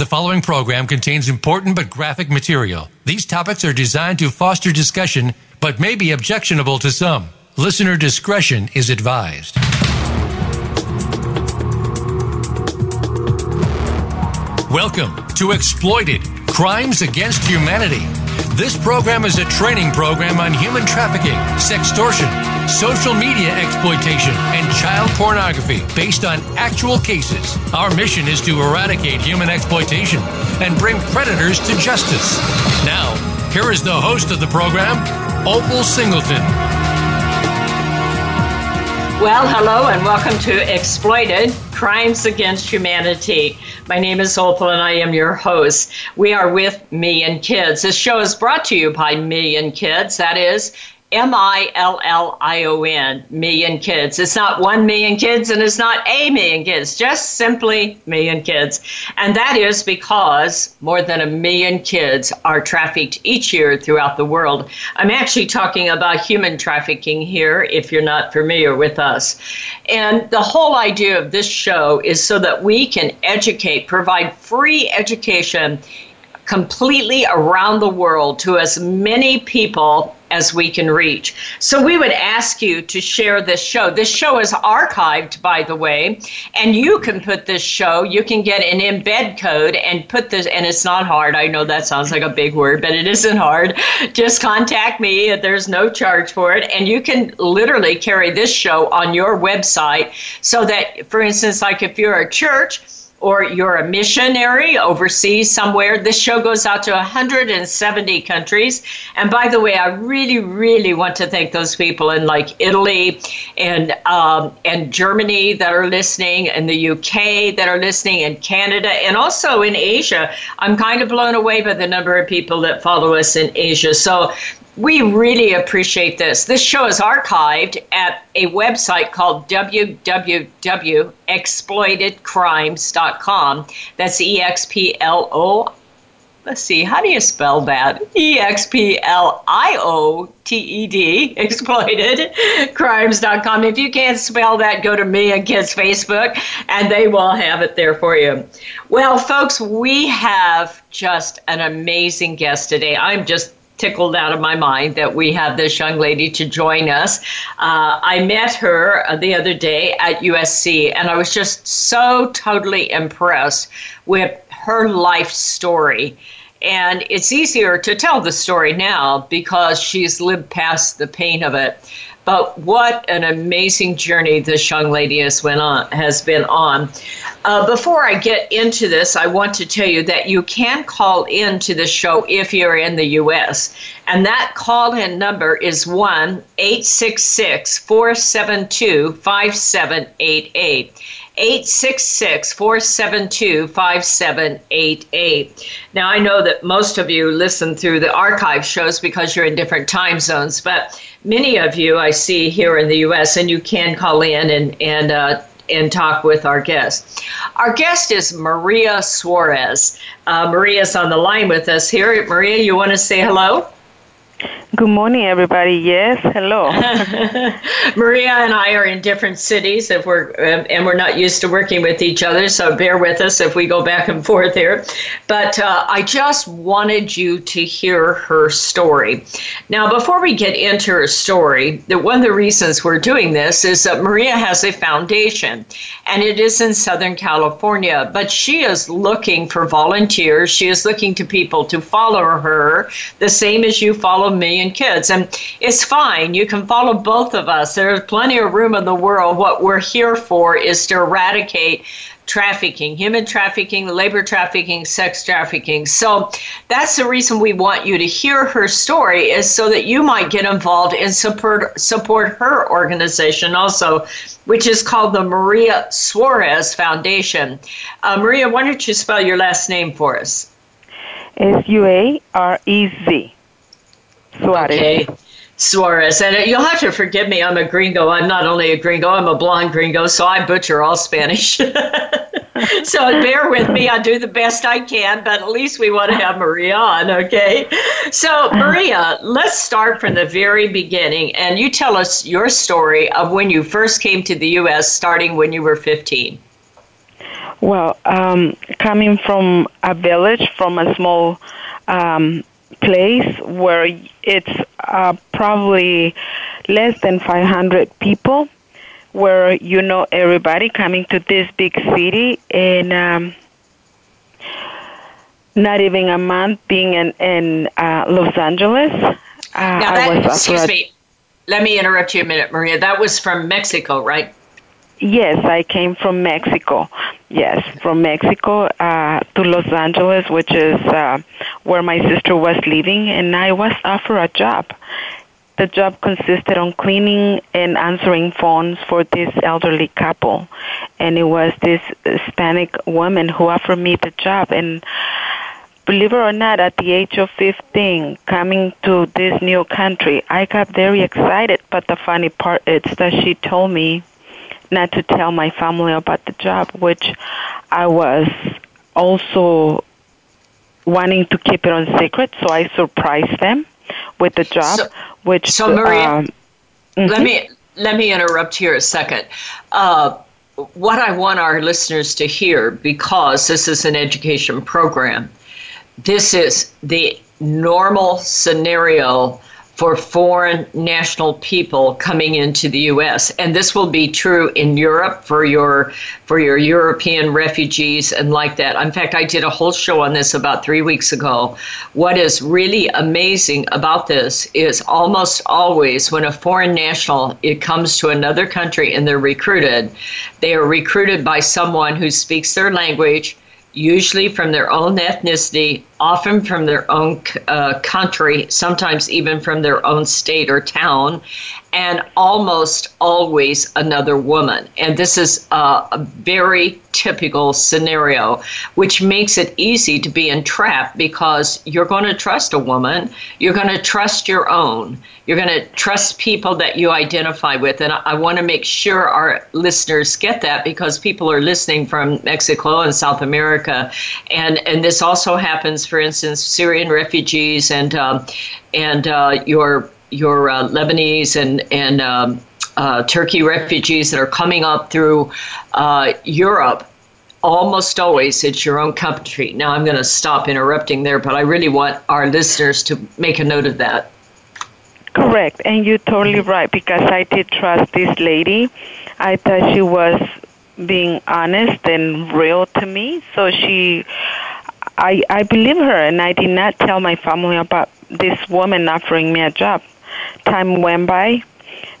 The following program contains important but graphic material. These topics are designed to foster discussion but may be objectionable to some. Listener discretion is advised. Welcome to Exploited Crimes Against Humanity. This program is a training program on human trafficking, sextortion, social media exploitation, and child pornography based on actual cases. Our mission is to eradicate human exploitation and bring predators to justice. Now, here is the host of the program, Opal Singleton. Well, hello and welcome to Exploited Crimes Against Humanity. My name is Opal and I am your host. We are with Million Kids. This show is brought to you by Million Kids. That is M I L L I O N, million kids. It's not one million kids and it's not a million kids, just simply million kids. And that is because more than a million kids are trafficked each year throughout the world. I'm actually talking about human trafficking here, if you're not familiar with us. And the whole idea of this show is so that we can educate, provide free education completely around the world to as many people as we can reach. So we would ask you to share this show. This show is archived, by the way, and you can put this show, you can get an embed code and put this, and it's not hard. I know that sounds like a big word, but it isn't hard. Just contact me. There's no charge for it. And you can literally carry this show on your website so that, for instance, like if you're a church, or you're a missionary overseas somewhere, this show goes out to 170 countries. And by the way, I really, really want to thank those people in like Italy and um, and Germany that are listening, and the UK that are listening, and Canada, and also in Asia. I'm kind of blown away by the number of people that follow us in Asia. So we really appreciate this. This show is archived at a website called www.exploitedcrimes.com. That's E X P L O. Let's see, how do you spell that? E X P L I O T E D, exploitedcrimes.com. If you can't spell that, go to Million Kids Facebook, and they will have it there for you. Well, folks, we have just an amazing guest today. I'm just tickled out of my mind that we have this young lady to join us. Uh, I met her uh, the other day at USC, and I was just so totally impressed with her life story. And it's easier to tell the story now because she's lived past the pain of it. But what an amazing journey this young lady has went on has been on. Uh, before I get into this, I want to tell you that you can call in to the show if you're in the U.S. And that call in number is 1 866 472 5788. 866 472 5788. Now, I know that most of you listen through the archive shows because you're in different time zones, but many of you I see here in the U.S., and you can call in and, and uh, and talk with our guest. Our guest is Maria Suarez. Uh, Maria's on the line with us here. Maria, you want to say hello? Good morning, everybody. Yes, hello. Maria and I are in different cities, if we're um, and we're not used to working with each other, so bear with us if we go back and forth here. But uh, I just wanted you to hear her story. Now, before we get into her story, the, one of the reasons we're doing this is that Maria has a foundation, and it is in Southern California. But she is looking for volunteers. She is looking to people to follow her, the same as you follow Million Kids. And it's fine. You can follow both of us. There's plenty of room in the world. What we're here for is to eradicate trafficking, human trafficking, labor trafficking, sex trafficking. So that's the reason we want you to hear her story is so that you might get involved and support support her organization also, which is called the Maria Suarez Foundation. Uh, Maria, why don't you spell your last name for us? S U A R E Z. Suarez. Okay. Suarez. And you'll have to forgive me. I'm a gringo. I'm not only a gringo, I'm a blonde gringo, so I butcher all Spanish. so bear with me. I do the best I can, but at least we want to have Maria on, okay? So, Maria, let's start from the very beginning. And you tell us your story of when you first came to the U.S., starting when you were 15. Well, um, coming from a village, from a small um, place where it's uh, probably less than 500 people, where you know everybody coming to this big city and um, not even a month being in, in uh, Los Angeles. Uh, now that, excuse me, let me interrupt you a minute, Maria. That was from Mexico, right? Yes, I came from Mexico. Yes, from Mexico uh, to Los Angeles, which is uh, where my sister was living, and I was offered a job. The job consisted on cleaning and answering phones for this elderly couple, and it was this Hispanic woman who offered me the job. And believe it or not, at the age of 15, coming to this new country, I got very excited. But the funny part is that she told me not to tell my family about the job, which I was also wanting to keep it on secret. So I surprised them with the job, so, which. So Maria, um, mm-hmm. let me let me interrupt here a second. Uh, what I want our listeners to hear, because this is an education program, this is the normal scenario for foreign national people coming into the US and this will be true in Europe for your for your European refugees and like that. In fact, I did a whole show on this about 3 weeks ago. What is really amazing about this is almost always when a foreign national it comes to another country and they're recruited, they are recruited by someone who speaks their language usually from their own ethnicity, often from their own uh, country, sometimes even from their own state or town, and almost always another woman. And this is a very typical scenario, which makes it easy to be entrapped because you're going to trust a woman, you're going to trust your own, you're going to trust people that you identify with. And I, I want to make sure our listeners get that because people are listening from Mexico and South America. And, and this also happens, for instance, Syrian refugees and, um, and uh, your your uh, Lebanese and and um, uh, Turkey refugees that are coming up through uh, Europe. Almost always, it's your own country. Now, I'm going to stop interrupting there, but I really want our listeners to make a note of that. Correct, and you're totally right because I did trust this lady. I thought she was being honest and real to me, so she I I believe her and I did not tell my family about this woman offering me a job time went by.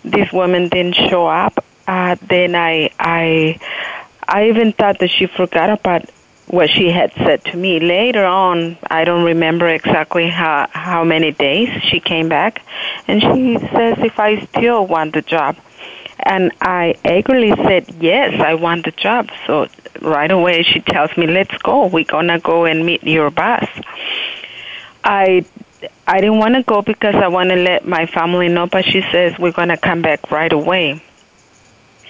This woman didn't show up. Uh, then I, I, I even thought that she forgot about what she had said to me. Later on, I don't remember exactly how how many days she came back, and she says if I still want the job, and I eagerly said yes, I want the job. So right away she tells me, "Let's go. We're gonna go and meet your boss." I I didn't want to go because I want to let my family know, but she says we're going to come back right away.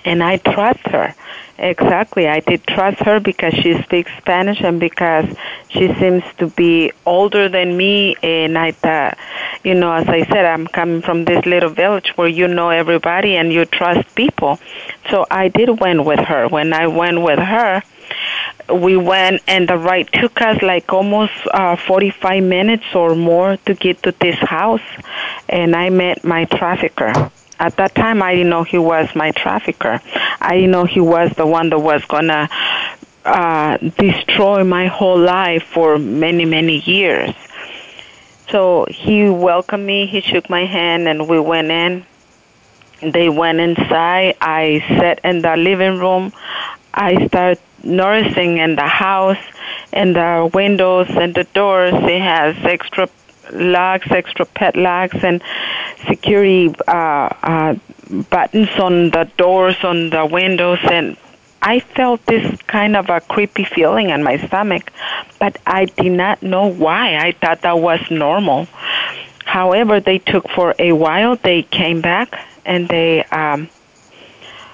And I trust her. Exactly. I did trust her because she speaks Spanish and because she seems to be older than me. And I thought, you know, as I said, I'm coming from this little village where you know everybody and you trust people. So I did went with her. When I went with her, we went and the ride took us like almost uh, 45 minutes or more to get to this house and i met my trafficker at that time i didn't know he was my trafficker. I didn't know he was the one that was gonna uh, destroy my whole life for many many years. So he welcomed me he shook my hand and we went in. They went inside. I sat in the living room. I started nursing in the house and the windows and the doors. It has extra locks extra padlocks and security uh, uh, buttons on the doors on the windows and I felt this kind of a creepy feeling in my stomach, but I did not know why. I thought that was normal. However, they took for a while. They came back and they um,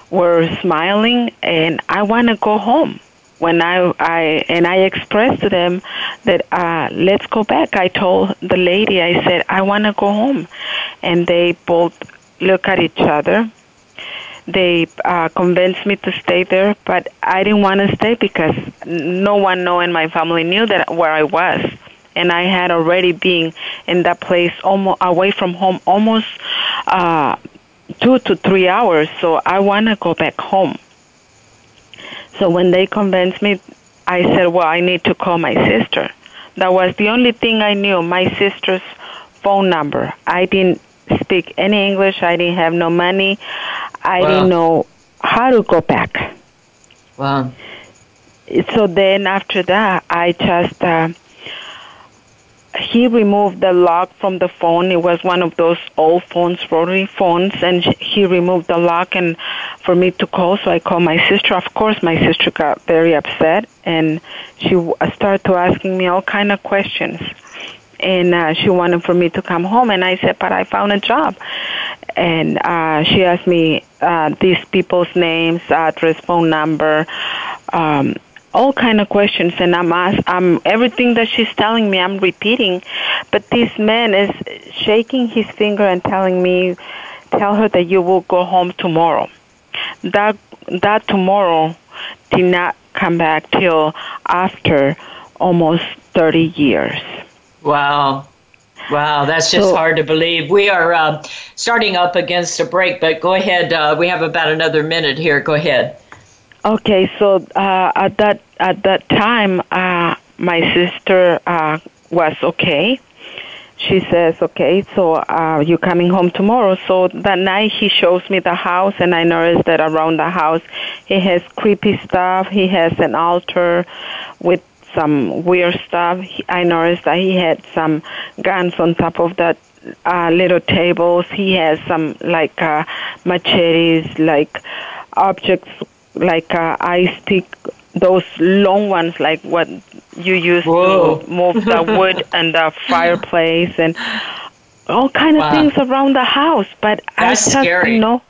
were smiling and I want to go home. When I, I and I expressed to them that uh, let's go back. I told the lady, I said I want to go home, and they both look at each other. they uh, convinced me to stay there, but I didn't want to stay because no one know in my family knew that where I was, and I had already been in that place almost away from home almost uh, two to three hours. So I want to go back home. So when they convinced me, I said, "Well, I need to call my sister." That was the only thing I knew. My sister's phone number. I didn't speak any English. I didn't have no money. I wow. didn't know how to go back. Wow. So then after that, I just uh, he removed the lock from the phone. It was one of those old phones, rotary phones, and he removed the lock and for me to call. So I called my sister. Of course, my sister got very upset and she started to asking me all kind of questions and uh, she wanted for me to come home and i said but i found a job and uh, she asked me uh, these people's names address phone number um, all kind of questions and i'm asked, i'm everything that she's telling me i'm repeating but this man is shaking his finger and telling me tell her that you will go home tomorrow that that tomorrow did not come back till after almost 30 years Wow. Wow, that's just so, hard to believe. We are uh, starting up against a break, but go ahead. Uh, we have about another minute here. Go ahead. Okay, so uh, at that at that time, uh, my sister uh, was okay. She says, "Okay, so uh, you're coming home tomorrow." So that night, he shows me the house, and I noticed that around the house, he has creepy stuff. He has an altar with some weird stuff. I noticed that he had some guns on top of that uh, little tables. He has some like uh, machetes, like objects like uh, ice pick, those long ones, like what you use Whoa. to move the wood and the fireplace and all kind of wow. things around the house. But That's I just scary. didn't know.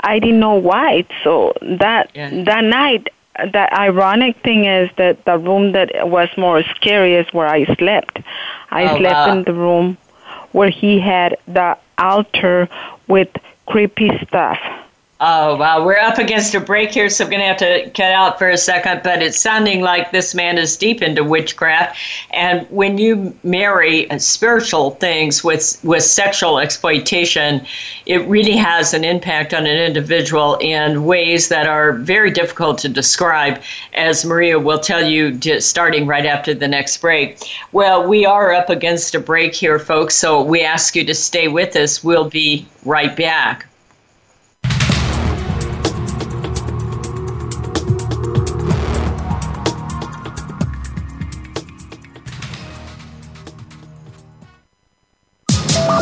I didn't know why. So that yeah. that night the ironic thing is that the room that was more scary is where I slept. I oh, slept wow. in the room where he had the altar with creepy stuff. Oh, wow. We're up against a break here, so I'm going to have to cut out for a second. But it's sounding like this man is deep into witchcraft. And when you marry spiritual things with, with sexual exploitation, it really has an impact on an individual in ways that are very difficult to describe, as Maria will tell you starting right after the next break. Well, we are up against a break here, folks, so we ask you to stay with us. We'll be right back.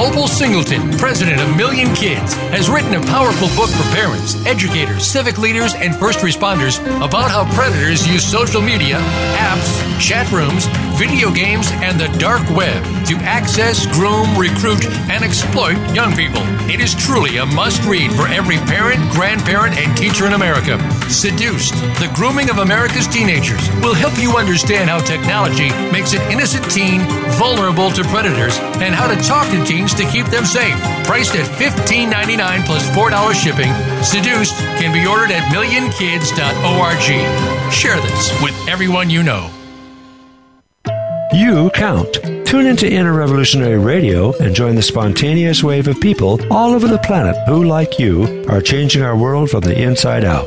Opal Singleton, president of Million Kids, has written a powerful book for parents, educators, civic leaders, and first responders about how predators use social media, apps, chat rooms, video games, and the dark web to access, groom, recruit, and exploit young people. It is truly a must read for every parent, grandparent, and teacher in America. Seduced, the grooming of America's teenagers will help you understand how technology makes an innocent teen vulnerable to predators and how to talk to teens to keep them safe. Priced at $15.99 plus $4 shipping, Seduced can be ordered at millionkids.org. Share this with everyone you know. You count. Tune into Inner Revolutionary Radio and join the spontaneous wave of people all over the planet who, like you, are changing our world from the inside out.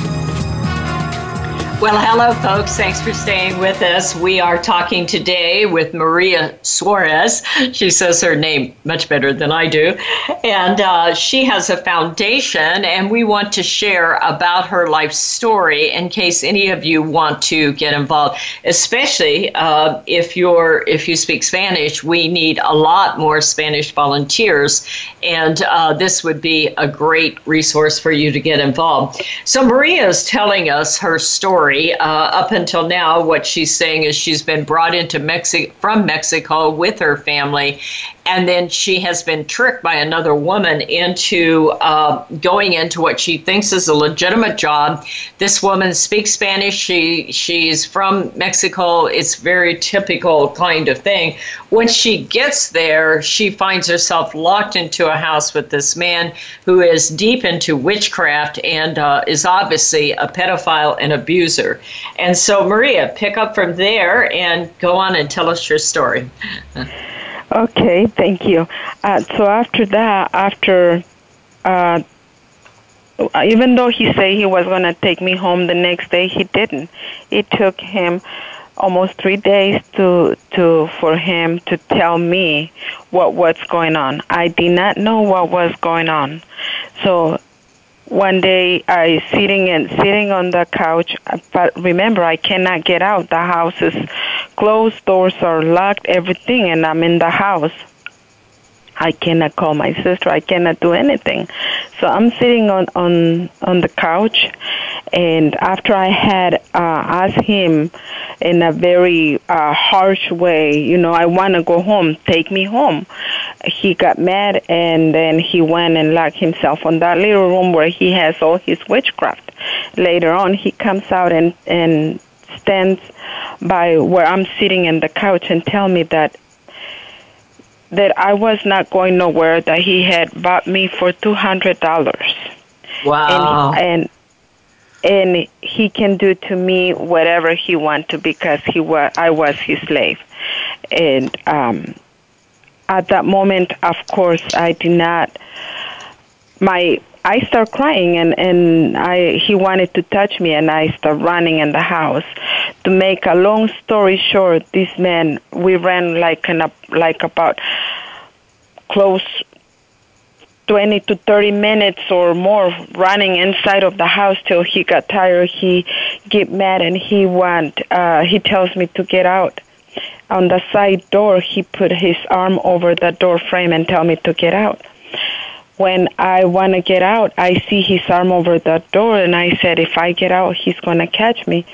Well, hello, folks. Thanks for staying with us. We are talking today with Maria Suarez. She says her name much better than I do. And uh, she has a foundation, and we want to share about her life story in case any of you want to get involved, especially uh, if, you're, if you speak Spanish. We need a lot more Spanish volunteers, and uh, this would be a great resource for you to get involved. So, Maria is telling us her story story. Uh, up until now, what she's saying is she's been brought into Mexico from Mexico with her family, and then she has been tricked by another woman into uh, going into what she thinks is a legitimate job. This woman speaks Spanish. She she's from Mexico. It's very typical kind of thing. When she gets there, she finds herself locked into a house with this man who is deep into witchcraft and uh, is obviously a pedophile and abuser. And so, Maria, pick up from there and go on and tell us your story. Okay, thank you. Uh, so after that, after uh, even though he said he was going to take me home the next day, he didn't. It took him almost three days to to for him to tell me what was going on. I did not know what was going on. So one day I sitting and sitting on the couch, but remember I cannot get out. The house is closed, doors are locked, everything, and I'm in the house. I cannot call my sister. I cannot do anything. So I'm sitting on on on the couch, and after I had uh, asked him in a very uh, harsh way, you know, I want to go home. Take me home. He got mad, and then he went and locked himself on that little room where he has all his witchcraft. Later on, he comes out and and stands by where I'm sitting in the couch and tell me that that I was not going nowhere, that he had bought me for two hundred dollars. Wow. And, and and he can do to me whatever he want to because he was I was his slave. And um at that moment of course I did not my I start crying and and I he wanted to touch me and I start running in the house. To make a long story short, this man we ran like in a like about close 20 to 30 minutes or more running inside of the house till he got tired. He get mad and he want uh he tells me to get out. On the side door he put his arm over the door frame and tell me to get out when I want to get out, I see his arm over the door, and I said, if I get out, he's going to catch me.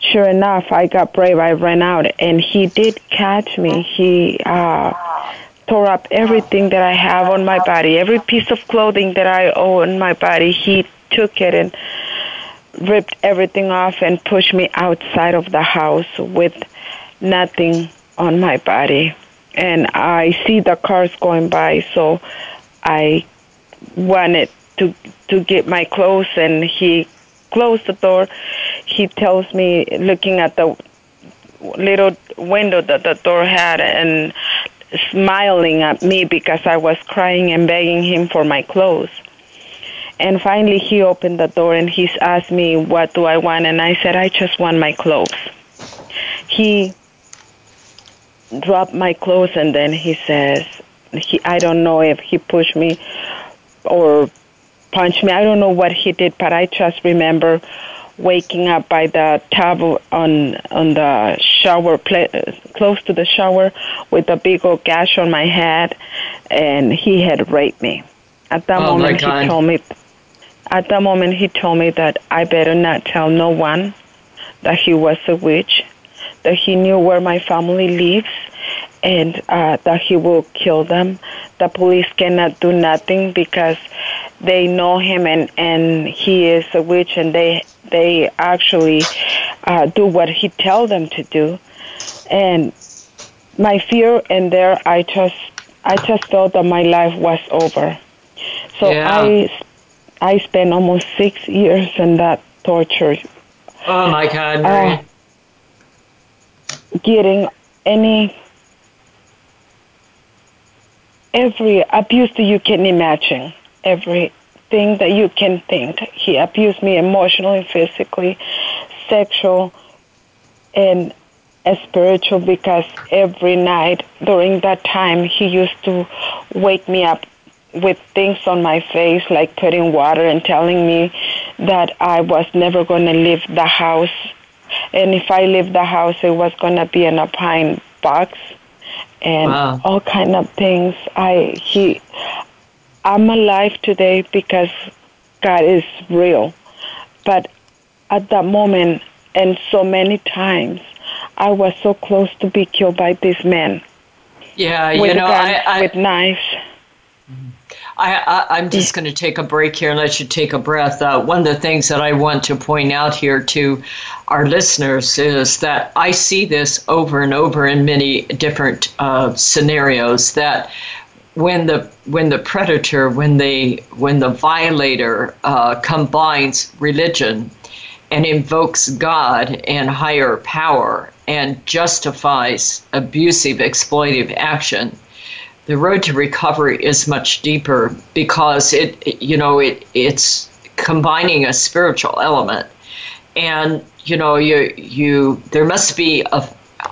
Sure enough, I got brave. I ran out, and he did catch me. He uh, tore up everything that I have on my body, every piece of clothing that I own my body. He took it and ripped everything off and pushed me outside of the house with nothing on my body. And I see the cars going by, so I wanted to to get my clothes, and he closed the door. He tells me, looking at the little window that the door had, and smiling at me because I was crying and begging him for my clothes. And finally, he opened the door and he asked me, What do I want? And I said, I just want my clothes. He dropped my clothes and then he says, he I don't know if he pushed me or punched me. I don't know what he did, but I just remember waking up by the tub on on the shower close to the shower with a big old gash on my head and he had raped me at that oh moment he told me at that moment he told me that i better not tell no one that he was a witch that he knew where my family lives and uh, that he will kill them, the police cannot do nothing because they know him and and he is a witch and they they actually uh, do what he tell them to do and my fear and there i just i just felt that my life was over so Yeah. i i spent almost six years in that torture Oh my God, Mary. uh, getting any every abuse that you can imagine, everything that you can think. He abused me emotionally, physically, sexual, and spiritual because every night during that time he used to wake me up with things on my face like putting water and telling me that I was never going to leave the house and if I leave the house it was going to be in a pine box and Wow. all kind of things. I he I'm alive today because God is real. But at that moment and so many times I was so close to be killed by this man. Yeah, with you know, guns, I, I, with knives I, I'm just going to take a break here and let you take a breath. Uh, one of the things that I want to point out here to our listeners is that I see this over and over in many different uh, scenarios. That when the when the predator, when the when the violator uh, combines religion and invokes God and higher power and justifies abusive, exploitive action the road to recovery is much deeper because it, you know it it's combining a spiritual element. And you know you you there must be a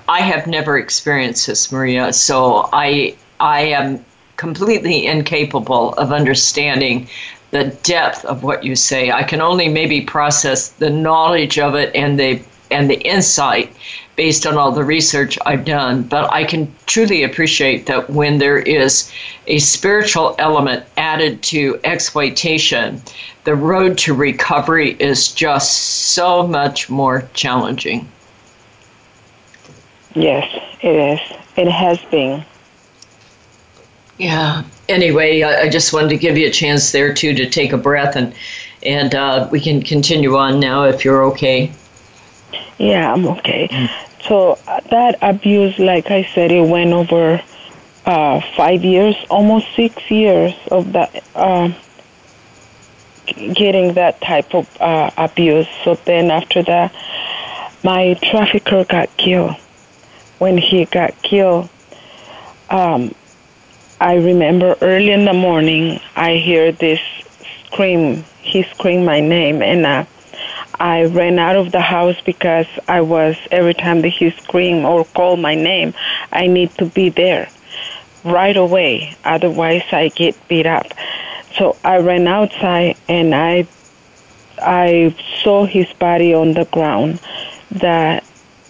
I have never experienced this Maria so I I am completely incapable of understanding the depth of what you say. I can only maybe process the knowledge of it and the and the insight based on all the research I've done, but I can truly appreciate that when there is a spiritual element added to exploitation, the road to recovery is just so much more challenging. yes it is it has been Yeah. Anyway, I, I just wanted to give you a chance there too to take a breath and and uh, we can continue on now if you're okay. Yeah, I'm okay. So that abuse, like I said, it went over uh, five years, almost six years of that, uh, getting that type of uh, abuse. So then after that, my trafficker got killed. When he got killed, um, I remember early in the morning, I hear this scream. He screamed my name, and uh, I ran out of the house because I was every time that he screamed or called my name, I need to be there right away. Otherwise, I get beat up. So I ran outside and I I saw his body on the ground. The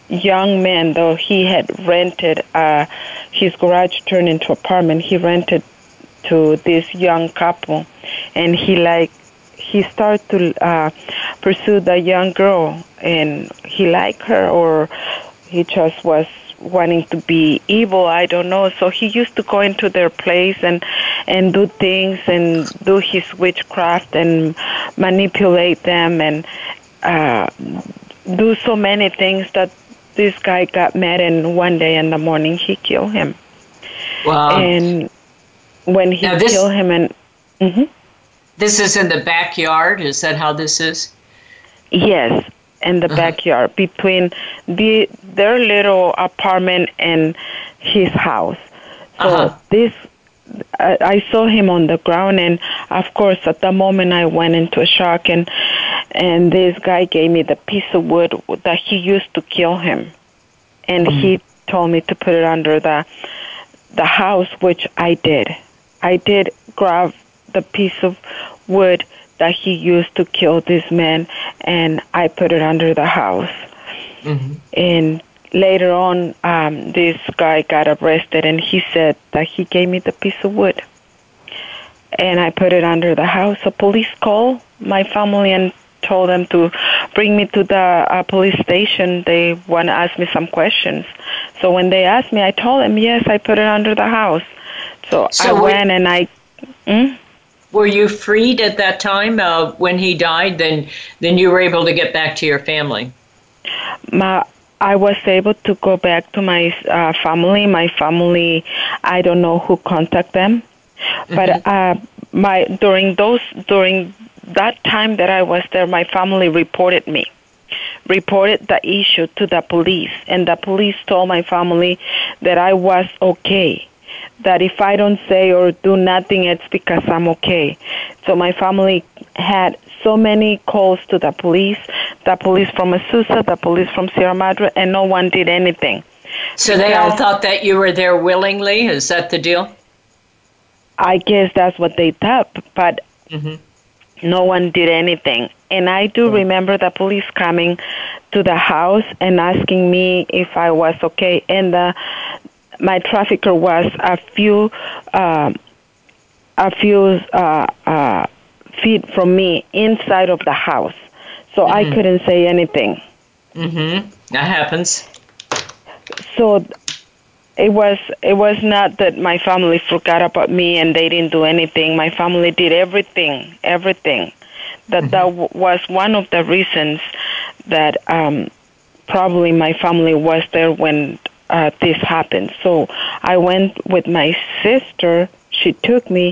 young man, though he had rented uh, his garage turned into apartment, he rented to this young couple, and he like he started to uh, pursue the young girl, and he liked her, or he just was wanting to be evil. I don't know. So he used to go into their place and and do things and do his witchcraft and manipulate them and uh, do so many things that this guy got mad and one day in the morning he killed him. Wow. and when he this- killed him and hmm this is in the backyard. Is that how this is? Yes, in the backyard between the their little apartment and his house. So Uh-huh. this, I, I saw him on the ground, and of course, at the moment, I went into a shock, and and this guy gave me the piece of wood that he used to kill him, and he told me to put it under the the house, which I did. I did grab the piece of wood that he used to kill this man, and I put it under the house. And later on, um, this guy got arrested, and he said that he gave me the piece of wood, and I put it under the house. A police called my family and told them to bring me to the uh, police station. They want to ask me some questions. So when they asked me, I told them yes, I put it under the house. So, So I we- went and I. Mm? Were you freed at that time uh, when he died? Then, then you were able to get back to your family. my I was able to go back to my uh, family. My family, I don't know who contact them, but uh, my during those during that time that I was there, my family reported me, reported the issue to the police, and the police told my family that I was okay. That if I don't say or do nothing, it's because I'm okay. So my family had so many calls to the police, the police from Azusa, the police from Sierra Madre, and no one did anything. So they all thought that you were there willingly. Is that the deal? I guess that's what they thought, but Mhm. no one did anything. And I do remember the police coming to the house and asking me if I was okay. And the, my trafficker was a few, um a few uh, uh, feet from me inside of the house, so I couldn't say anything. Mm-hmm. That happens. so it was it was not that my family forgot about me and they didn't do anything my family did everything everything that that w- was one of the reasons that um probably my family was there when uh, this happened. So i went with my sister. She took me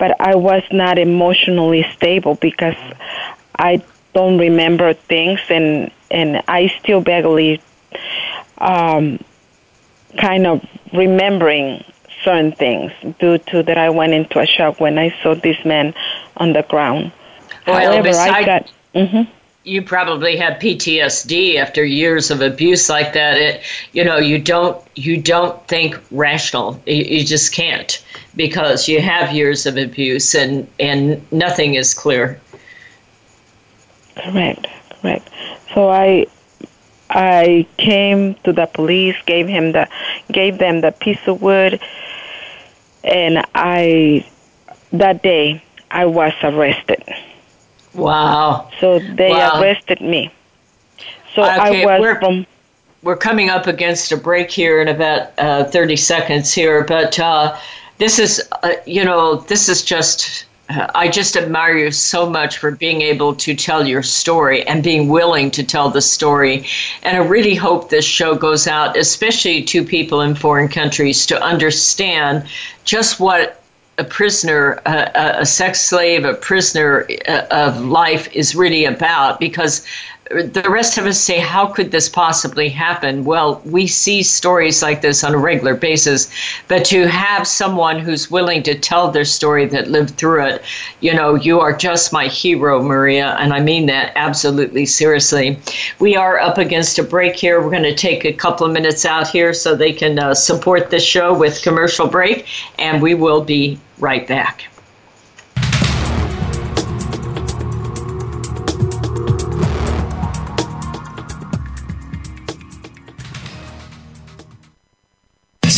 but i was not emotionally stable because i don't remember things and and i still vaguely um kind of remembering certain things due to that I went into a shock when I saw this man on the ground. Well, However, I beside- got hmm you probably have PTSD after years of abuse like that. It, you know, you don't you don't think rational. You, you just can't because you have years of abuse and and nothing is clear. correct, correct. So I I came to the police, gave him the gave them the piece of wood, and I that day I was arrested. Wow. So they Wow. arrested me. So Okay, I was we're- from we're coming up against a break here in about uh, 30 seconds here, but uh, this is, uh, you know, this is just, uh, I just admire you so much for being able to tell your story and being willing to tell the story. And I really hope this show goes out, especially to people in foreign countries, to understand just what a prisoner, a a sex slave, a prisoner uh, of life is really about because the rest of us say, How could this possibly happen? Well, we see stories like this on a regular basis, but to have someone who's willing to tell their story that lived through it, you know, you are just my hero, Maria, and I mean that absolutely seriously. We are up against a break here. We're going to take a couple of minutes out here so they can uh, support this show with commercial break, and we will be right back.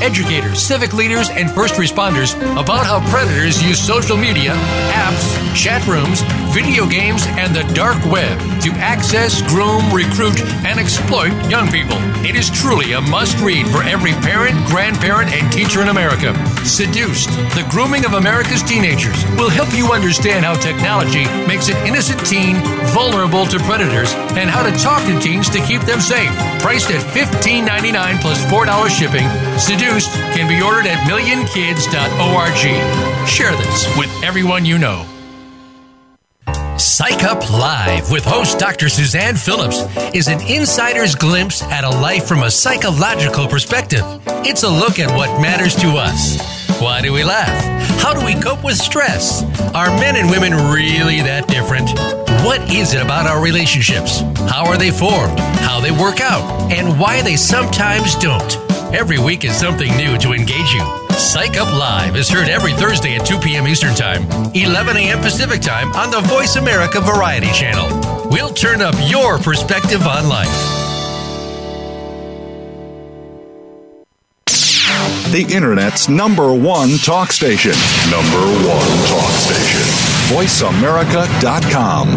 educators, civic leaders, and first responders about how predators use social media, apps, chat rooms, video games, and the dark web to access, groom, recruit, and exploit young people. It is truly a must read for every parent, grandparent, and teacher in America. Seduced, the grooming of America's teenagers will help you understand how technology makes an innocent teen vulnerable to predators and how to talk to teens to keep them safe. Priced at $15.99 plus $4 shipping, Seduced can be ordered at millionkids.org. Share this with everyone you know. Psych Up Live with host Dr. Suzanne Phillips is an insider's glimpse at a life from a psychological perspective. It's a look at what matters to us. Why do we laugh? How do we cope with stress? Are men and women really that different? What is it about our relationships? How are they formed? How they work out? And why they sometimes don't? Every week is something new to engage you. Psych Up Live is heard every Thursday at 2 p.m. Eastern Time, 11 a.m. Pacific Time on the Voice America Variety Channel. We'll turn up your perspective on life. The Internet's number one talk station. Number one talk station. VoiceAmerica.com.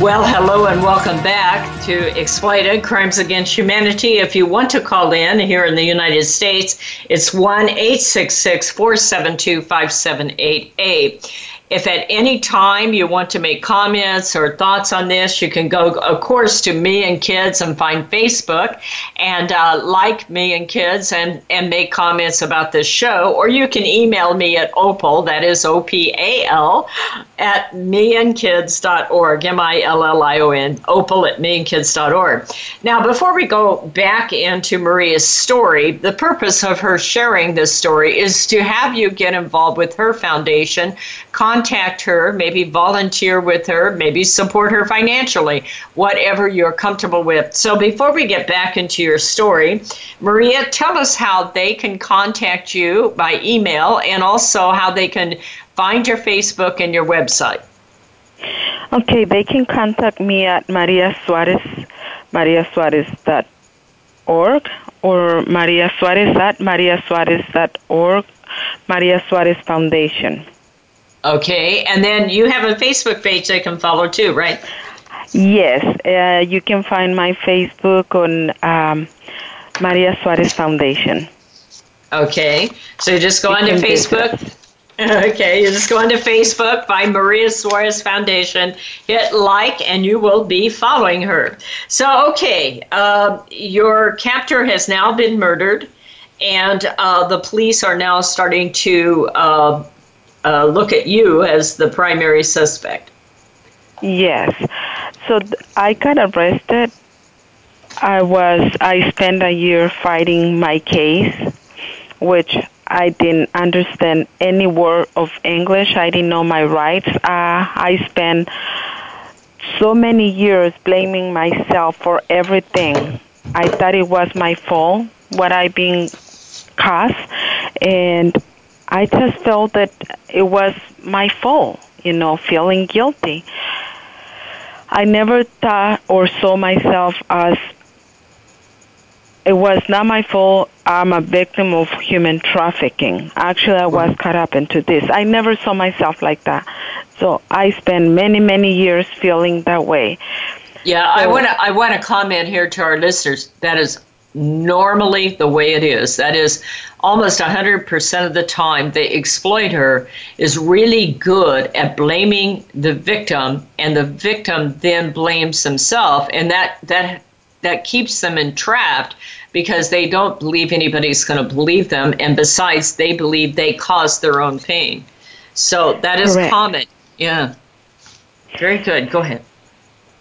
Well, hello and welcome back to Exploited Crimes Against Humanity. If you want to call in here in the United States, it's 1 866 472 5788. If at any time you want to make comments or thoughts on this, you can go, of course, to Million Kids and find Facebook and uh, like Million Kids and, and make comments about this show. Or you can email me at opal, that is O P A L, at millionkids.org, M I L L I O N, opal at millionkids.org. Now, before we go back into Maria's story, the purpose of her sharing this story is to have you get involved with her foundation contact her, maybe volunteer with her, maybe support her financially, whatever you're comfortable with. So before we get back into your story, Maria, tell us how they can contact you by email and also how they can find your Facebook and your website. Okay, they can contact me at Maria Suarez, mariasuarez.org or Maria Suarez at mariasuarez.org, Maria Suarez Foundation. Okay, and then you have a Facebook page they can follow too, right? Yes, uh, you can find my Facebook on um, Maria Suarez Foundation. Okay, so you just go onto Facebook. Okay, you just go onto Facebook, find Maria Suarez Foundation, hit like, and you will be following her. So, okay, uh, your captor has now been murdered, and uh, the police are now starting to uh, uh, look at you as the primary suspect. Yes. So I got arrested. I was I spent a year fighting my case, which I didn't understand any word of English. I didn't know my rights. Uh, I spent so many years blaming myself for everything. I thought it was my fault what I been caused, and I just felt that it was my fault, you know, feeling guilty. I never thought or saw myself as it was not my fault. I'm a victim of human trafficking. Actually, I was caught up into this. I never saw myself like that. So I spent many, many years feeling that way. Yeah, so, I want to I want to comment here to our listeners. That is normally the way it is. That is, almost 100% of the time, the exploiter is really good at blaming the victim, and the victim then blames himself, and that that that keeps them entrapped because they don't believe anybody's going to believe them, and besides, they believe they caused their own pain. So that is Correct. common. Yeah. Very good. Go ahead.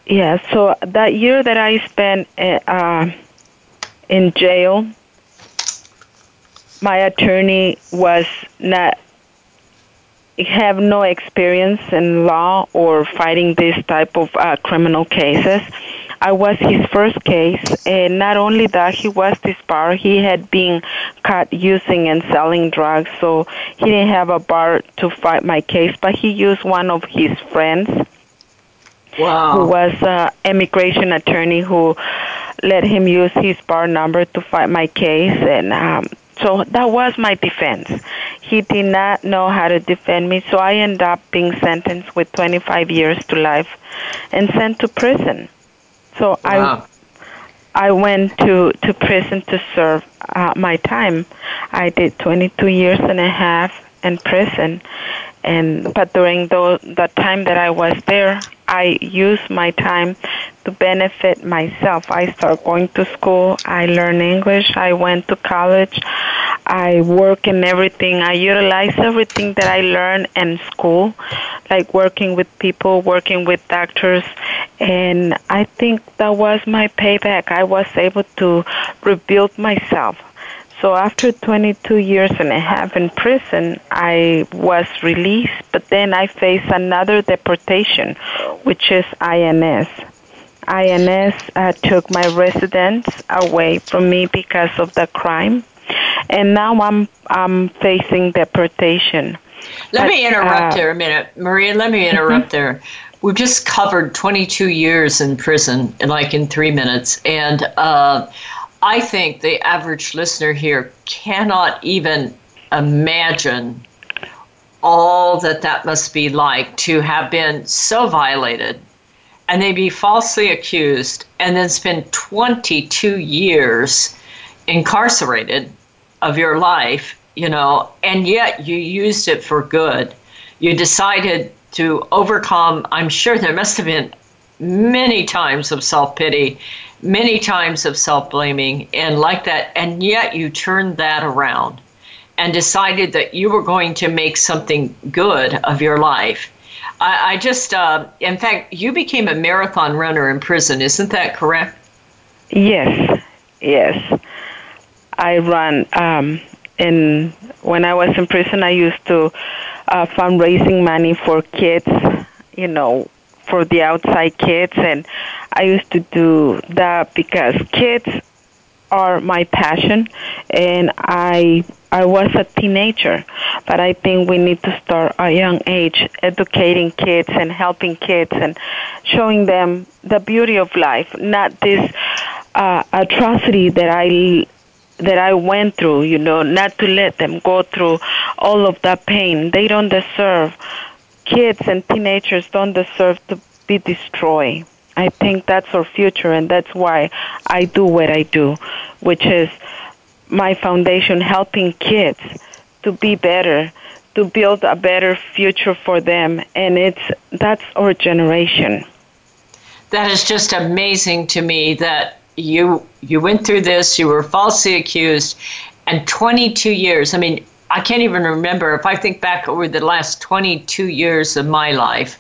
Yeah. So that year that I spent. Uh, in jail. My attorney was not have no experience in law or fighting this type of uh, criminal cases. I was his first case, and not only that, he was disbarred. He had been caught using and selling drugs, so he didn't have a bar to fight my case. But he used one of his friends, wow. who was an immigration attorney, who let him use his bar number to fight my case, and um, so that was my defense. He did not know how to defend me, so I ended up being sentenced with 25 years to life and sent to prison. So wow. I I went to to prison to serve uh, my time. I did 22 years and a half, in prison. And but during the the time that I was there, I used my time to benefit myself. I start going to school. I learn English. I went to college. I work in everything. I utilize everything that I learned in school, like working with people, working with doctors. And I think that was my payback. I was able to rebuild myself. So after 22 years and a half in prison, I was released, but then I faced another deportation, which is INS. INS uh, took my residence away from me because of the crime, and now I'm I'm facing deportation. Let but, me interrupt uh, there a minute, Maria. Let me interrupt mm-hmm. there. We've just covered 22 years in prison, in like in three minutes, and uh, I think the average listener here cannot even imagine all that that must be like to have been so violated and they be falsely accused and then spend 22 years incarcerated of your life, you know, and yet you used it for good. You decided to overcome, I'm sure there must have been many times of self pity many times of self blaming and like that, and yet you turned that around and decided that you were going to make something good of your life. I, I just, uh, in fact, you became a marathon runner in prison, isn't that correct? Yes, yes. I run. Um, in when I was in prison, I used to uh, fundraising money for kids, you know, for the outside kids, and I used to do that because kids are my passion, and I I was a teenager, but I think we need to start a young age educating kids and helping kids and showing them the beauty of life, not this uh, atrocity that I that I went through, you know, not to let them go through all of that pain. They don't deserve kids and teenagers don't deserve to be destroyed. I think that's our future, and that's why I do what I do, which is my foundation helping kids to be better, to build a better future for them, and it's that's our generation. That is just amazing to me that you you went through this, you were falsely accused, and 22 years. I mean, I can't even remember if I think back over the last 22 years of my life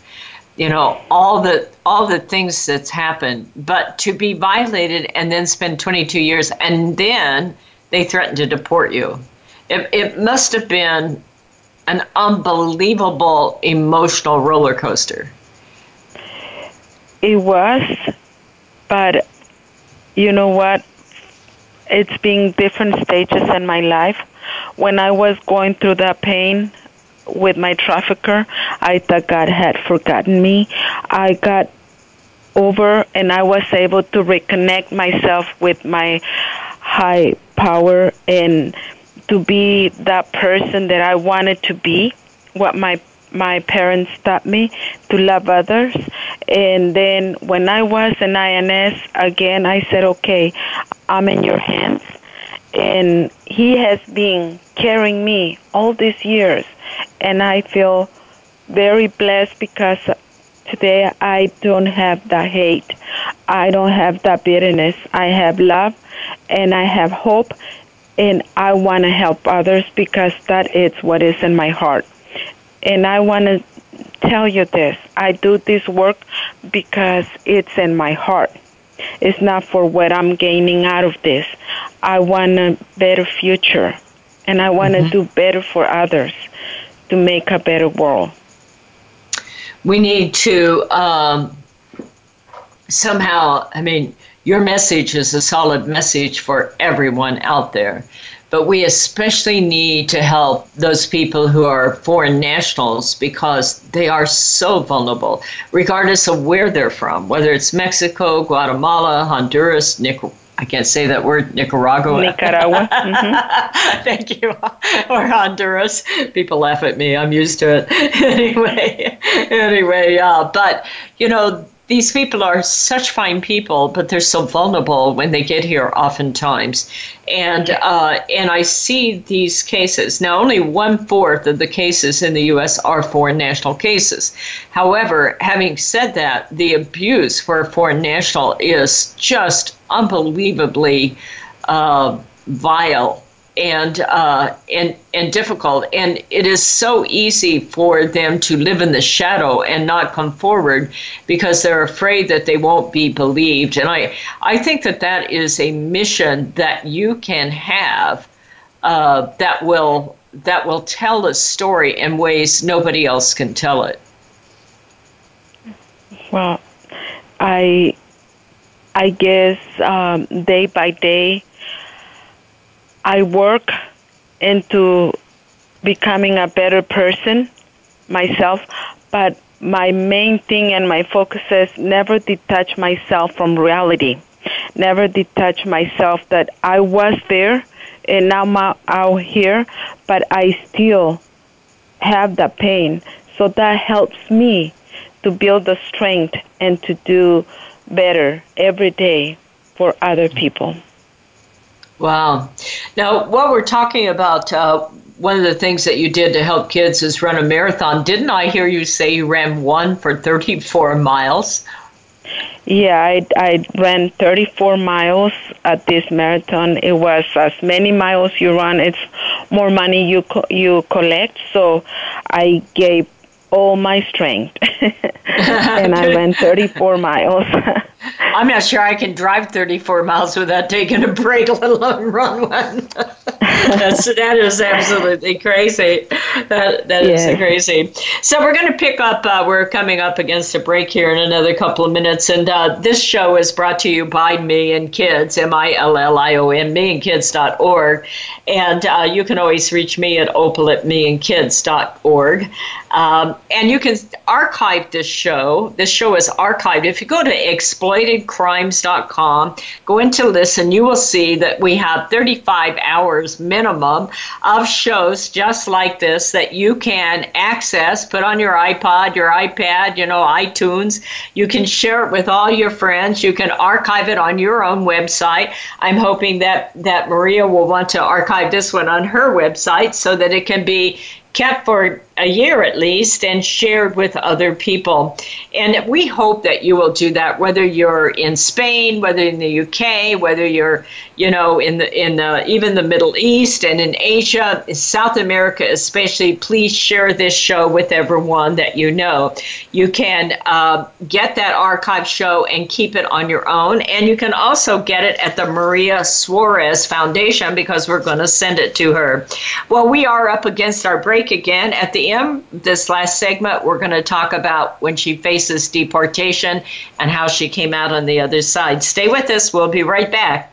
you know all the all the things that's happened. But to be violated and then spend 22 years and then they threaten to deport you. It, it must have been an unbelievable emotional roller coaster. It was but you know what? It's been different stages in my life. When i was going through that pain with my trafficker. I thought God had forgotten me. I got over and I was able to reconnect myself with my high power and to be that person that I wanted to be, what my my parents taught me to love others. And then when I was in INS again, I said, okay, I'm in your hands. And he has been carrying me all these years and I feel very blessed because today I don't have the hate. I don't have that bitterness. I have love and I have hope and I want to help others because that is what is in my heart. And I want to tell you this. I do this work because it's in my heart. It's not for what I'm gaining out of this. I want a better future and I want to mm-hmm. do better for others to make a better world? We need to um, somehow, I mean, your message is a solid message for everyone out there. But we especially need to help those people who are foreign nationals because they are so vulnerable, regardless of where they're from, whether it's Mexico, Guatemala, Honduras, Nicaragua I can't say that word, Nicaragua. Nicaragua. Mm-hmm. Thank you. Or Honduras. People laugh at me. I'm used to it. anyway, anyway, uh, but you know, these people are such fine people, but they're so vulnerable when they get here, oftentimes. And uh, and I see these cases. Now, only one fourth of the cases in the U.S. are foreign national cases. However, having said that, the abuse for a foreign national is just unbelievably uh, vile and uh, and and difficult. And it is so easy for them to live in the shadow and not come forward because they're afraid that they won't be believed. And I I think that that is a mission that you can have uh, that will that will tell a story in ways nobody else can tell it. Well, I I guess um, day by day I work into becoming a better person myself, but my main thing and my focus is never detach myself from reality. Never detach myself that I was there and now I'm out here, but I still have the pain. So that helps me to build the strength and to do better every day for other people. Wow. Now, what we're talking about uh, one of the things that you did to help kids is run a marathon, didn't I hear you say you ran one for 34 miles? Yeah, I, I ran 34 miles at this marathon. It was as many miles you run, it's more money you co- you collect. So I gave all my strength, and I ran 34 miles. I'm not sure I can drive 34 miles without taking a break, let alone run one. That's, that is absolutely crazy. That that yeah. is crazy. So we're going to pick up. Uh, we're coming up against a break here in another couple of minutes, and uh, this show is brought to you by Million Kids, M-I-L-L-I-O-N, millionkids.org, and uh, you can always reach me at opal at me millionkids.org. Um, and you can archive this show. This show is archived. If you go to exploitedcrimes.com, go into this and you will see that we have 35 hours minimum of shows just like this that you can access, put on your iPod, your iPad, you know, iTunes. You can share it with all your friends. You can archive it on your own website. I'm hoping that, that Maria will want to archive this one on her website so that it can be kept for a year at least and shared with other people. And we hope that you will do that, whether you're in Spain, whether in the UK, whether you're, you know, in the in the, even the Middle East and in Asia, South America especially. Please share this show with everyone that you know. You can uh, get that archive show and keep it on your own, and you can also get it at the Maria Suarez Foundation because we're going to send it to her. Well, we are up against our break again at the M, this last segment, we're going to talk about when she faces deportation and how she came out on the other side. Stay with us. We'll be right back.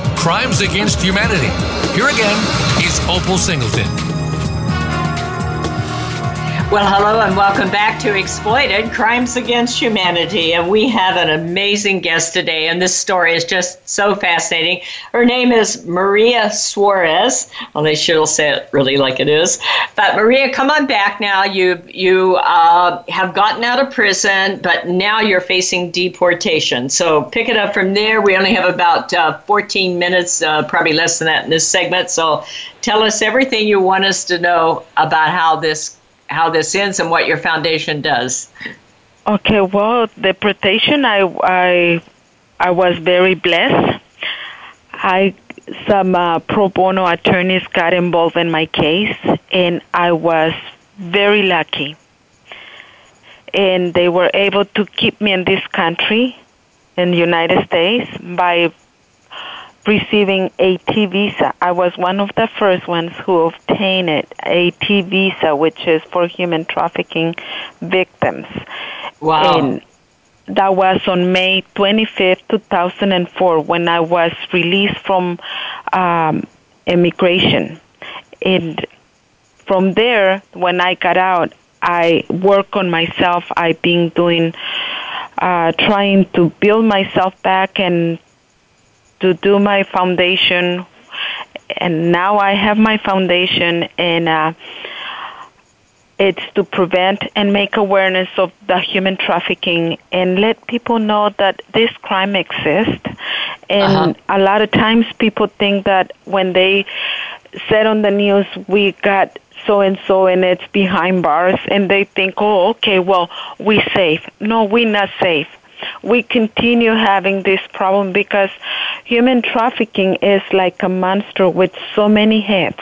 Crimes Against Humanity. Here again is Opal Singleton. Well, hello and welcome back to Exploited Crimes Against Humanity. And we have an amazing guest today, and this story is just so fascinating. Her name is Maria Suarez. They should say it really like it is. But Maria, come on back now. You you uh, have gotten out of prison, but now you're facing deportation. So pick it up from there. We only have about uh, 14 minutes, uh, probably less than that in this segment. So tell us everything you want us to know about how this how this ends and what your foundation does. Okay, well, the protection, I, I, I was very blessed. I some uh, pro bono attorneys got involved in my case, and I was very lucky. And they were able to keep me in this country, in the United States, by receiving a T visa. I was one of the first ones who obtained it, a T visa, which is for human trafficking victims. Wow. And that was on May 25th, 2004, when I was released from um, immigration. And from there, when I got out, I work on myself. I've been doing, uh, trying to build myself back and to do my foundation, and now I have my foundation, and uh, it's to prevent and make awareness of the human trafficking and let people know that this crime exists. And uh-huh. a lot of times people think that when they said on the news, we got so and so and it's behind bars and they think oh okay well we safe no we're not safe we continue having this problem because human trafficking is like a monster with so many heads.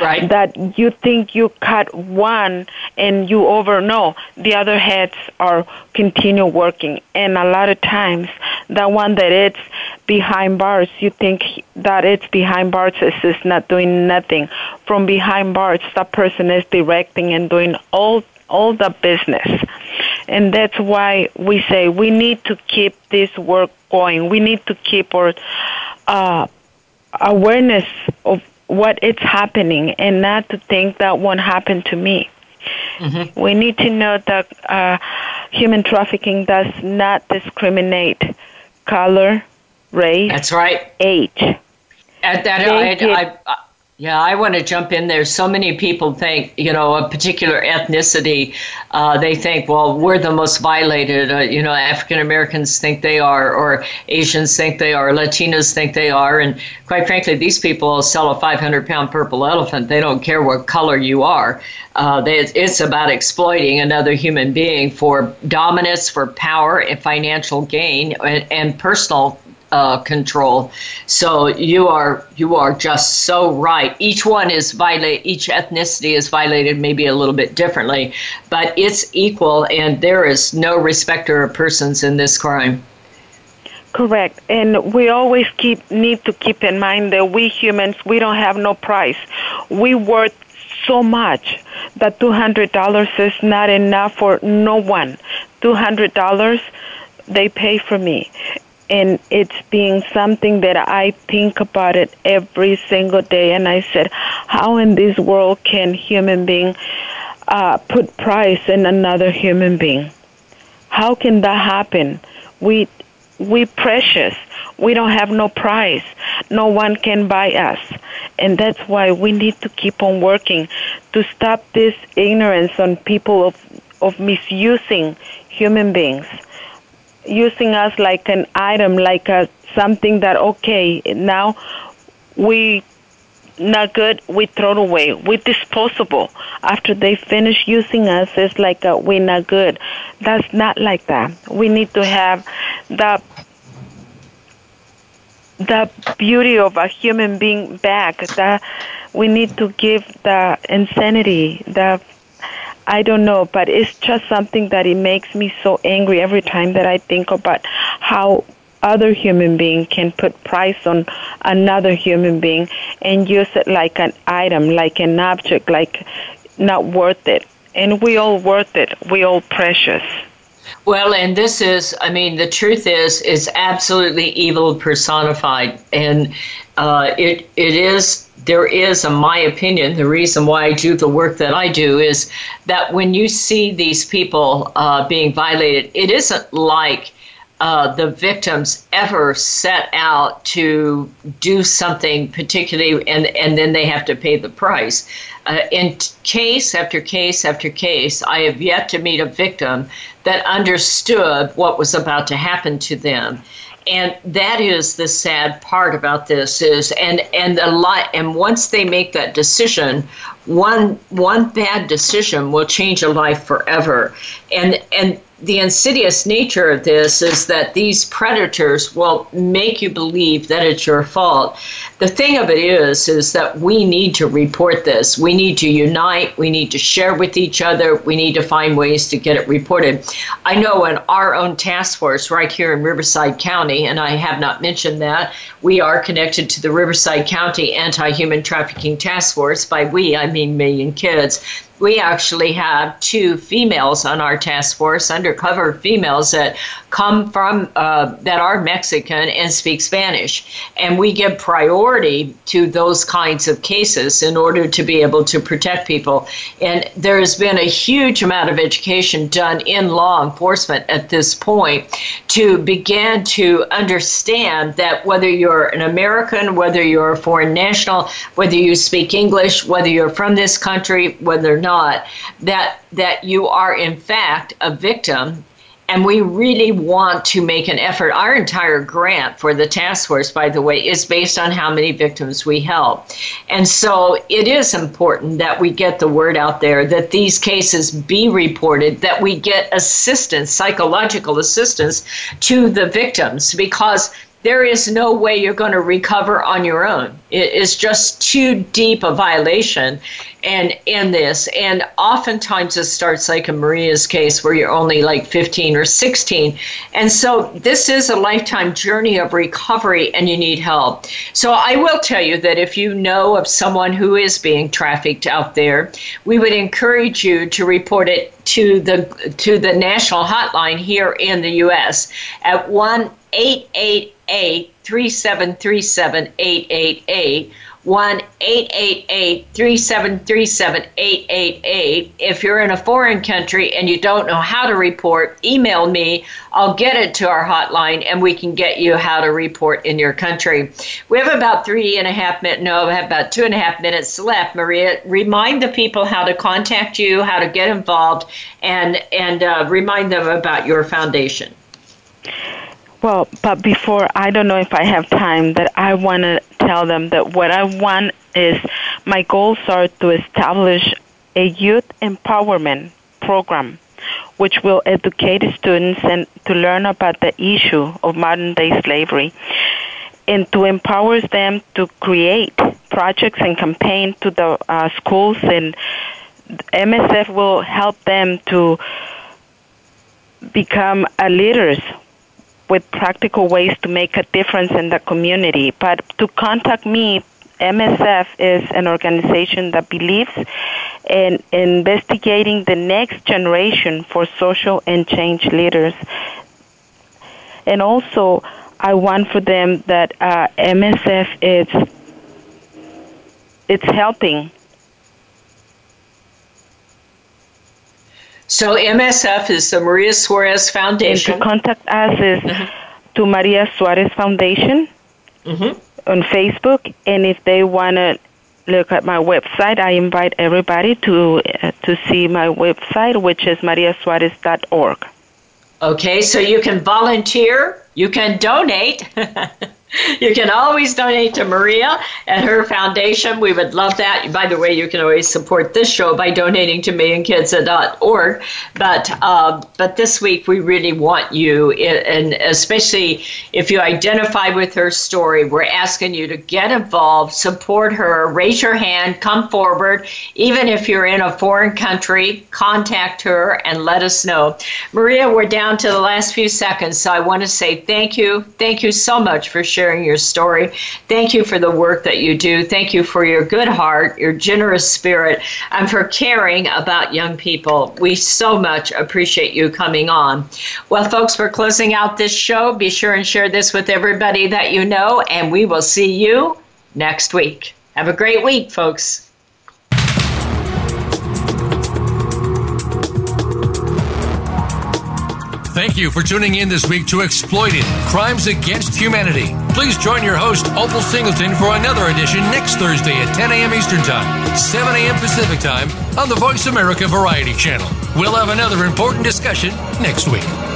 Right. That you think you cut one and you over no, the other heads are continue working. And a lot of times the one that it's behind bars, you think that it's behind bars is just not doing nothing. From behind bars, that person is directing and doing all all the business. And that's why we say we need to keep this work going. We need to keep our uh, awareness of what is happening and not to think that won't happen to me. Mm-hmm. We need to know that uh, human trafficking does not discriminate color, race, that's right, age. At that, I, I, I, yeah, I want to jump in there. So many people think, you know, a particular ethnicity, uh, they think, well, we're the most violated. Uh, you know, African Americans think they are, or Asians think they are, Latinos think they are. And quite frankly, these people sell a 500 pound purple elephant. They don't care what color you are. Uh, they, it's about exploiting another human being for dominance, for power, and financial gain, and, and personal uh, control. So you are you are just so right. Each one is violate. Each ethnicity is violated maybe a little bit differently, but it's equal, and there is no respecter of persons in this crime. Correct, and we always keep need to keep in mind that we humans we don't have no price. We worth so much that two hundred dollars is not enough for no one. Two hundred dollars they pay for me and it's being something that I think about it every single day. And I said, how in this world can human being uh, put price in another human being? How can that happen? We we precious. We don't have no price. No one can buy us. And that's why we need to keep on working to stop this ignorance on people of, of misusing human beings using us like an item, like a something that okay now we not good, we throw it away. We disposable. After they finish using us, it's like a, we not good. That's not like that. We need to have the the beauty of a human being back. That we need to give the insanity, the I don't know, but it's just something that it makes me so angry every time that I think about how other human being can put price on another human being and use it like an item, like an object, like not worth it. And we all worth it. We all precious. Well, and this is, I mean, the truth is, it's absolutely evil personified. And uh, it, it is, there is, in my opinion, the reason why I do the work that I do is that when you see these people uh, being violated, it isn't like uh, the victims ever set out to do something particularly and, and then they have to pay the price. Uh, in case after case after case, I have yet to meet a victim that understood what was about to happen to them. And that is the sad part about this is and and a lot and once they make that decision, one one bad decision will change a life forever. And and the insidious nature of this is that these predators will make you believe that it's your fault. The thing of it is, is that we need to report this. We need to unite. We need to share with each other. We need to find ways to get it reported. I know in our own task force right here in Riverside County, and I have not mentioned that, we are connected to the Riverside County Anti Human Trafficking Task Force. By we, I mean Million Kids we actually have two females on our task force, undercover females that come from uh, that are Mexican and speak Spanish, and we give priority to those kinds of cases in order to be able to protect people. And there has been a huge amount of education done in law enforcement at this point to begin to understand that whether you're an American, whether you're a foreign national, whether you speak English, whether you're from this country, whether not, that that you are in fact a victim and we really want to make an effort. Our entire grant for the task force, by the way, is based on how many victims we help. And so it is important that we get the word out there, that these cases be reported, that we get assistance, psychological assistance to the victims, because there is no way you're going to recover on your own. It is just too deep a violation and in this. And oftentimes it starts like in Maria's case where you're only like 15 or 16. And so this is a lifetime journey of recovery and you need help. So I will tell you that if you know of someone who is being trafficked out there, we would encourage you to report it to the to the national hotline here in the US at 1 888 3737 888 1 888 3737 888. If you're in a foreign country and you don't know how to report, email me. I'll get it to our hotline and we can get you how to report in your country. We have about three and a half minutes, no, we have about two and a half minutes left. Maria, remind the people how to contact you, how to get involved, and, and uh, remind them about your foundation. Well, but before, I don't know if I have time, that I want to tell them that what I want is my goals are to establish a youth empowerment program which will educate students and to learn about the issue of modern day slavery and to empower them to create projects and campaign to the uh, schools and MSF will help them to become a with practical ways to make a difference in the community. But to contact me, MSF is an organization that believes in investigating the next generation for social and change leaders. And also, I want for them that uh, MSF is it's helping So MSF is the Maria Suarez Foundation. And to contact us is mm-hmm. to Maria Suarez Foundation mm-hmm. on Facebook. And if they want to look at my website, I invite everybody to uh, to see my website, which is mariasuarez.org. Okay, so you can volunteer, you can donate. you can always donate to Maria and her foundation. We would love that. By the way, you can always support this show by donating to millionkids.org. But uh, but this week we really want you, and especially if you identify with her story, we're asking you to get involved, support her, raise your hand, come forward. Even if you're in a foreign country, contact her and let us know. Maria, we're down to the last few seconds, so I want to say thank you, thank you so much for sharing sharing your story. Thank you for the work that you do. Thank you for your good heart, your generous spirit, and for caring about young people. We so much appreciate you coming on. Well, folks, we're closing out this show. Be sure and share this with everybody that you know, and we will see you next week. Have a great week, folks. Thank you for tuning in this week to Exploited Crimes Against Humanity. Please join your host, Opal Singleton, for another edition next Thursday at 10 a.m. Eastern Time, 7 a.m. Pacific Time on the Voice America Variety Channel. We'll have another important discussion next week.